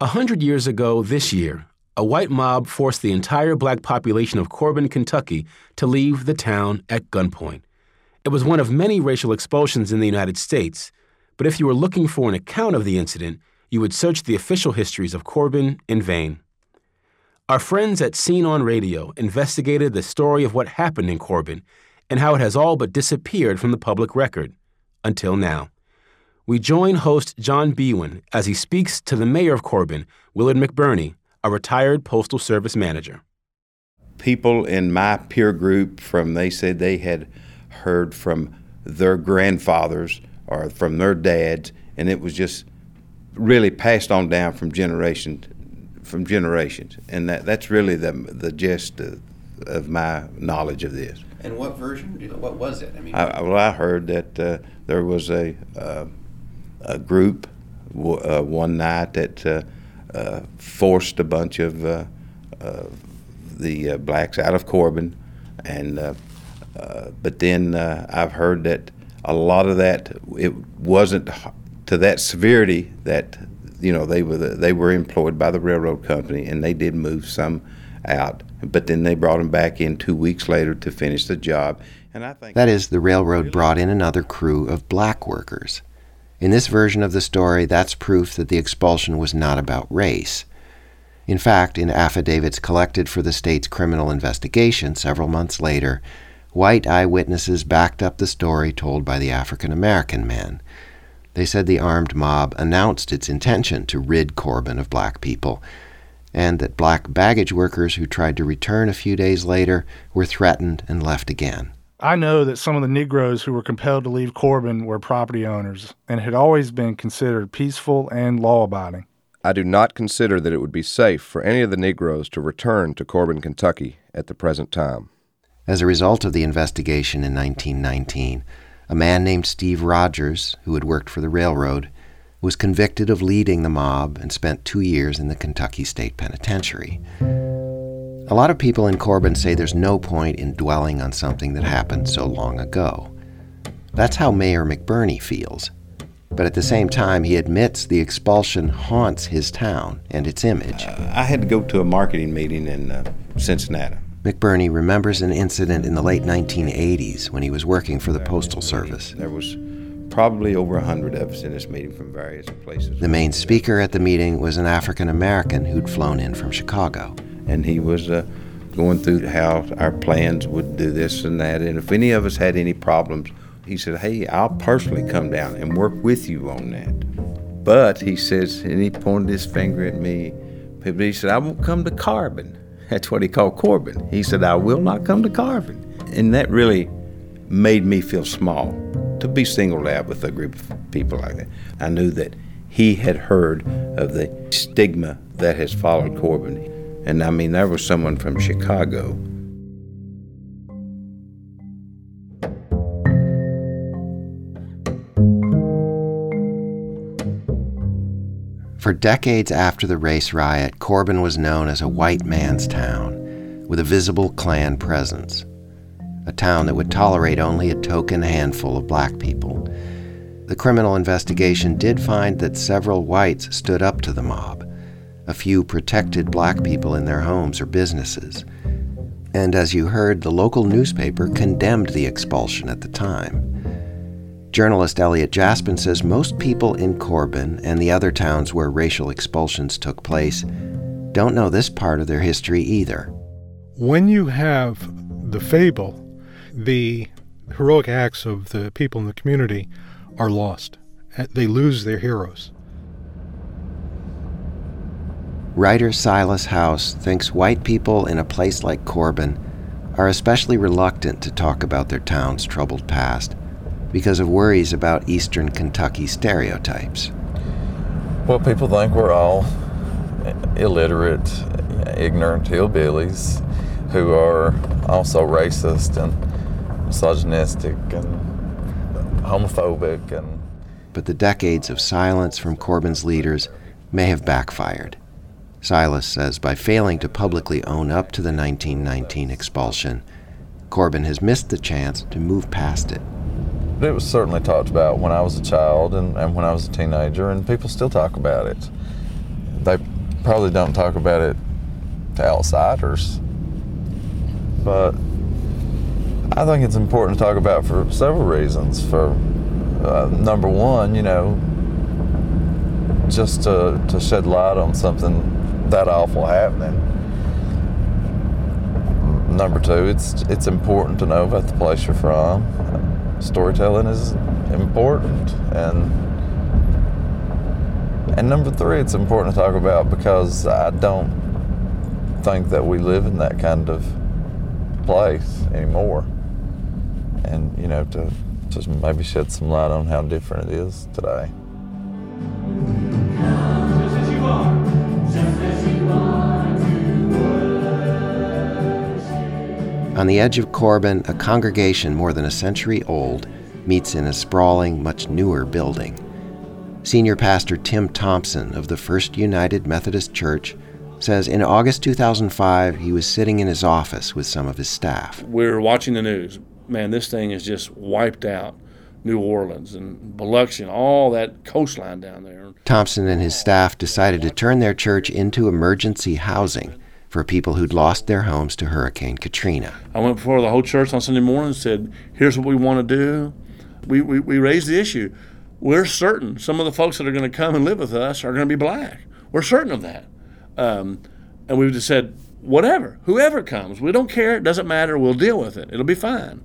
A hundred years ago this year, a white mob forced the entire black population of Corbin, Kentucky to leave the town at gunpoint. It was one of many racial expulsions in the United States, but if you were looking for an account of the incident, you would search the official histories of Corbin in vain. Our friends at Scene on Radio investigated the story of what happened in Corbin and how it has all but disappeared from the public record until now. We join host John Biewen as he speaks to the mayor of Corbin, Willard McBurney, a retired Postal Service manager. People in my peer group from they said they had heard from their grandfathers or from their dads, and it was just really passed on down from generation from generations, and that that's really the the gist of, of my knowledge of this. And what version? What was it? I mean, I, well, I heard that uh, there was a uh, a group w- uh, one night that uh, uh, forced a bunch of uh, the blacks out of Corbin, and but then I've heard that a lot of that it wasn't to that severity that you know they were the, they were employed by the railroad company and they did move some out. But then they brought them back in two weeks later to finish the job. And I think that is the railroad brought in another crew of black workers in this version of the story that's proof that the expulsion was not about race in fact in affidavits collected for the state's criminal investigation several months later white eyewitnesses backed up the story told by the African American men they said the armed mob announced its intention to rid Corbin of black people, and that black baggage workers who tried to return a few days later were threatened and left again. I know that some of the Negroes who were compelled to leave Corbin were property owners and had always been considered peaceful and law abiding. I do not consider that it would be safe for any of the Negroes to return to Corbin, Kentucky at the present time. As a result of the investigation in 1919, a man named Steve Rogers, who had worked for the railroad, was convicted of leading the mob and spent two years in the Kentucky State Penitentiary. A lot of people in Corbin say there's no point in dwelling on something that happened so long ago. That's how Mayor McBurney feels. But at the same time, he admits the expulsion haunts his town and its image. Uh, I had to go to a marketing meeting in uh, Cincinnati. McBurney remembers an incident in the late 1980s when he was working for the Postal Service. There was probably over a hundred of us in this meeting from various places. The main speaker at the meeting was an African American who'd flown in from Chicago. And he was uh, going through how our plans would do this and that. And if any of us had any problems, he said, Hey, I'll personally come down and work with you on that. But he says, and he pointed his finger at me, but he said, I won't come to Corbin. That's what he called Corbin. He said, I will not come to Corbin. And that really made me feel small to be singled out with a group of people like that. I knew that he had heard of the stigma that has followed Corbin. And I mean, there was someone from Chicago For decades after the race riot, Corbin was known as a white man's town, with a visible Klan presence. A town that would tolerate only a token handful of black people. The criminal investigation did find that several whites stood up to the mob. A few protected black people in their homes or businesses. And as you heard, the local newspaper condemned the expulsion at the time. Journalist Elliot Jaspin says most people in Corbin and the other towns where racial expulsions took place don't know this part of their history either. When you have the fable, the heroic acts of the people in the community are lost. They lose their heroes. Writer Silas House thinks white people in a place like Corbin are especially reluctant to talk about their town's troubled past because of worries about eastern Kentucky stereotypes. Well, people think we're all illiterate, ignorant hillbillies who are also racist and misogynistic and homophobic and but the decades of silence from Corbin's leaders may have backfired. Silas says by failing to publicly own up to the 1919 expulsion, Corbin has missed the chance to move past it. It was certainly talked about when I was a child and, and when I was a teenager, and people still talk about it. they probably don't talk about it to outsiders. But I think it's important to talk about for several reasons. For uh, number one, you know, just to, to shed light on something that awful happening. Number two, it's it's important to know about the place you're from. Storytelling is important, and and number three, it's important to talk about because I don't think that we live in that kind of place anymore, and you know to just maybe shed some light on how different it is today. On the edge of Corbin, a congregation more than a century old meets in a sprawling, much newer building. Senior pastor Tim Thompson of the First United Methodist Church says in August 2005 he was sitting in his office with some of his staff. We were watching the news. Man, this thing is just wiped out. New Orleans and Biloxi and all that coastline down there. Thompson and his staff decided to turn their church into emergency housing for people who'd lost their homes to Hurricane Katrina. I went before the whole church on Sunday morning and said, Here's what we want to do. We, we, we raised the issue. We're certain some of the folks that are going to come and live with us are going to be black. We're certain of that. Um, and we just said, Whatever, whoever comes, we don't care. It doesn't matter. We'll deal with it. It'll be fine.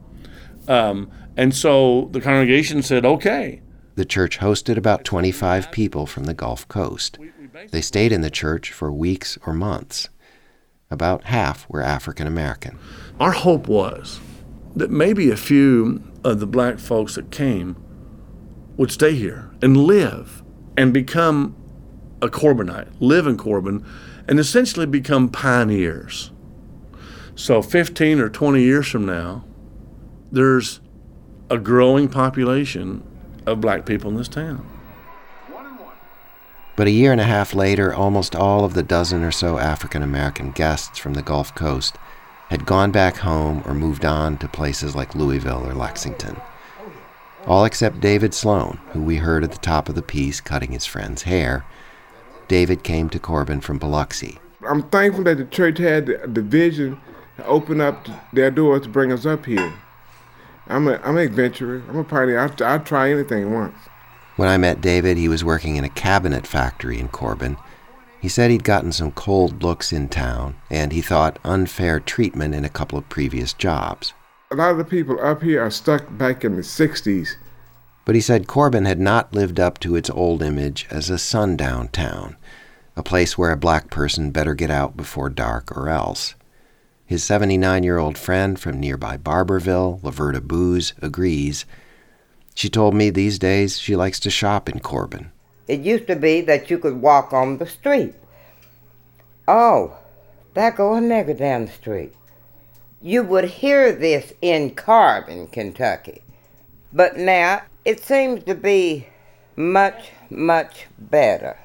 Um, and so the congregation said, Okay. The church hosted about 25 people from the Gulf Coast. They stayed in the church for weeks or months. About half were African American. Our hope was that maybe a few of the black folks that came would stay here and live and become a Corbinite, live in Corbin, and essentially become pioneers. So 15 or 20 years from now, there's a growing population of black people in this town. But a year and a half later, almost all of the dozen or so African American guests from the Gulf Coast had gone back home or moved on to places like Louisville or Lexington. All except David Sloan, who we heard at the top of the piece cutting his friend's hair. David came to Corbin from Biloxi. I'm thankful that the church had the, vision to open up their doors to bring us up here. I'm, a, I'm an adventurer. I'm a pioneer. I, I'll try anything once. When I met David, he was working in a cabinet factory in Corbin. He said he'd gotten some cold looks in town, and he thought unfair treatment in a couple of previous jobs. A lot of the people up here are stuck back in the 60s. But he said Corbin had not lived up to its old image as a sundown town, a place where a black person better get out before dark or else. His 79 year old friend from nearby Barbourville, Laverta Booz, agrees. She told me these days she likes to shop in Corbin. It used to be that you could walk on the street. Oh, there go a nigger down the street. You would hear this in Corbin, Kentucky. But now it seems to be much, much better.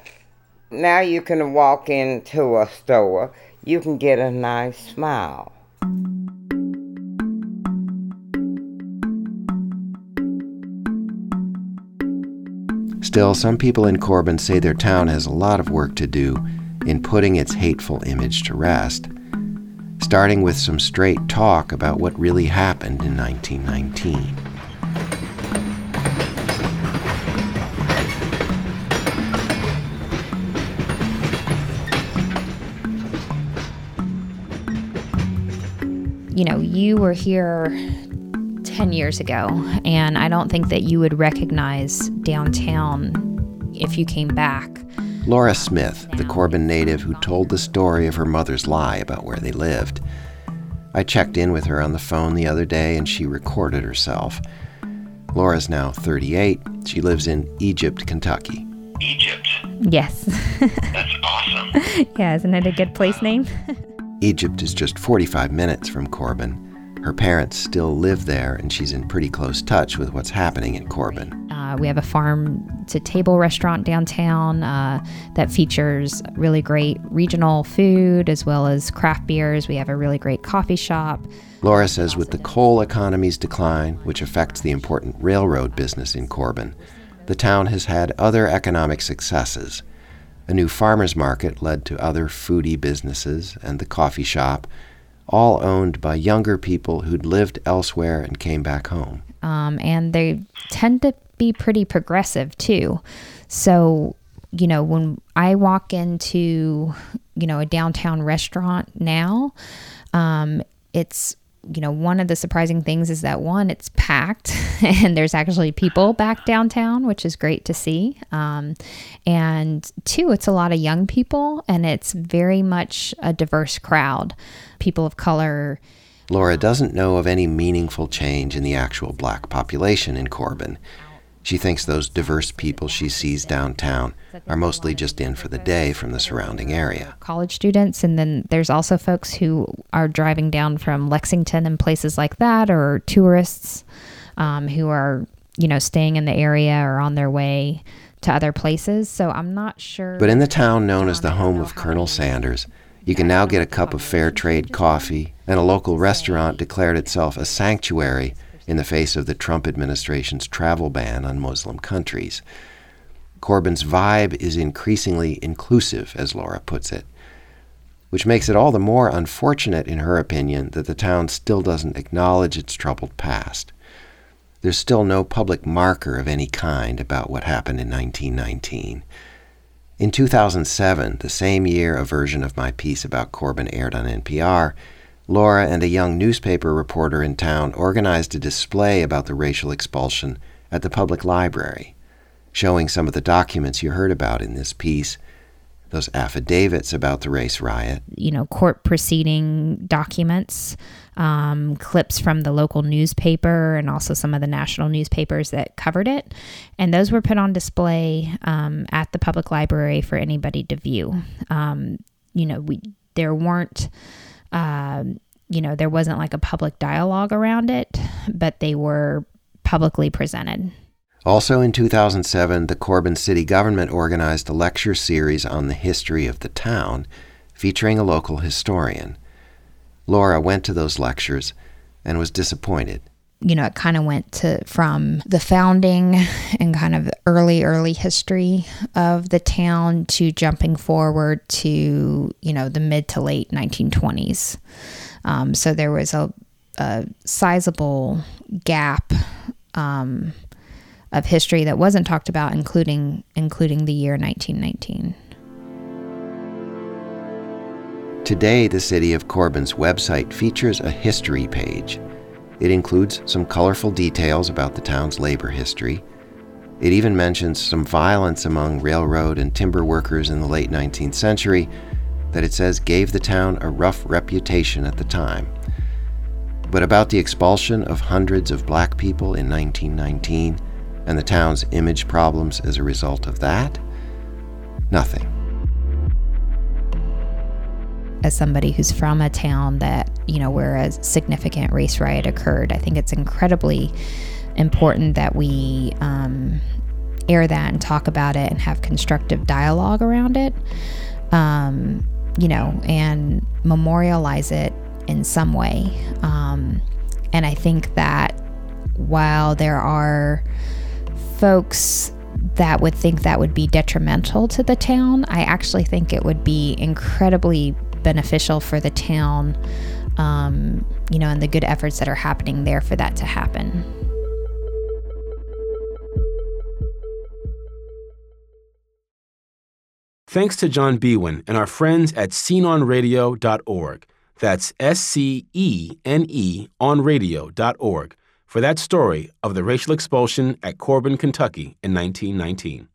Now you can walk into a store, you can get a nice smile. Still, some people in Corbin say their town has a lot of work to do in putting its hateful image to rest, starting with some straight talk about what really happened in 1919. You know, you were here 10 years ago, and I don't think that you would recognize downtown if you came back. Laura Smith, the Corbin native who told the story of her mother's lie about where they lived. I checked in with her on the phone the other day and she recorded herself. Laura's now 38. She lives in Egypt, Kentucky. Egypt. Yes. That's awesome. yeah, isn't it a good place name? Egypt is just 45 minutes from Corbin. Her parents still live there, and she's in pretty close touch with what's happening in Corbin. Uh, we have a farm to table restaurant downtown uh, that features really great regional food as well as craft beers. We have a really great coffee shop. Laura says with the coal economy's decline, which affects the important railroad business in Corbin, the town has had other economic successes. A new farmer's market led to other foodie businesses and the coffee shop, all owned by younger people who'd lived elsewhere and came back home. Um, and they tend to be pretty progressive too. So, you know, when I walk into, you know, a downtown restaurant now, um, it's you know, one of the surprising things is that one, it's packed and there's actually people back downtown, which is great to see. Um, and two, it's a lot of young people and it's very much a diverse crowd. People of color. Laura doesn't know of any meaningful change in the actual black population in Corbin. She thinks those diverse people she sees downtown are mostly just in for the day from the surrounding area. College students, and then there's also folks who are driving down from Lexington and places like that, or tourists um, who are, you know, staying in the area or on their way to other places. So I'm not sure. But in the town known as the home of Colonel Sanders, you can now get a cup of fair trade coffee, and a local restaurant declared itself a sanctuary in the face of the Trump administration's travel ban on Muslim countries. Corbin's vibe is increasingly inclusive, as Laura puts it, which makes it all the more unfortunate, in her opinion, that the town still doesn't acknowledge its troubled past. There's still no public marker of any kind about what happened in 1919. In 2007, the same year a version of my piece about Corbin aired on NPR, Laura and a young newspaper reporter in town organized a display about the racial expulsion at the public library, showing some of the documents you heard about in this piece, those affidavits about the race riot. You know, court proceeding documents, um, clips from the local newspaper, and also some of the national newspapers that covered it. And those were put on display um, at the public library for anybody to view. Um, you know, we there weren't um, you know, there wasn't like a public dialogue around it, but they were publicly presented. Also in 2007, the Corbin City government organized a lecture series on the history of the town, featuring a local historian. Laura went to those lectures and was disappointed you know, it kind of went to from the founding and kind of early, early history of the town to jumping forward to, you know, the mid to late 1920s. Um, so there was a, a sizable gap um, of history that wasn't talked about, including including the year 1919. Today, the city of Corbin's website features a history page it includes some colorful details about the town's labor history. It even mentions some violence among railroad and timber workers in the late 19th century that it says gave the town a rough reputation at the time. But about the expulsion of hundreds of black people in 1919 and the town's image problems as a result of that, nothing as somebody who's from a town that, you know, where a significant race riot occurred, I think it's incredibly important that we um, air that and talk about it and have constructive dialogue around it, um, you know, and memorialize it in some way. Um, and I think that while there are folks that would think that would be detrimental to the town, I actually think it would be incredibly beneficial for the town, um, you know, and the good efforts that are happening there for that to happen. Thanks to John Biewen and our friends at sceneonradio.org. That's S C E N E on radio.org for that story of the racial expulsion at Corbin, Kentucky in 1919.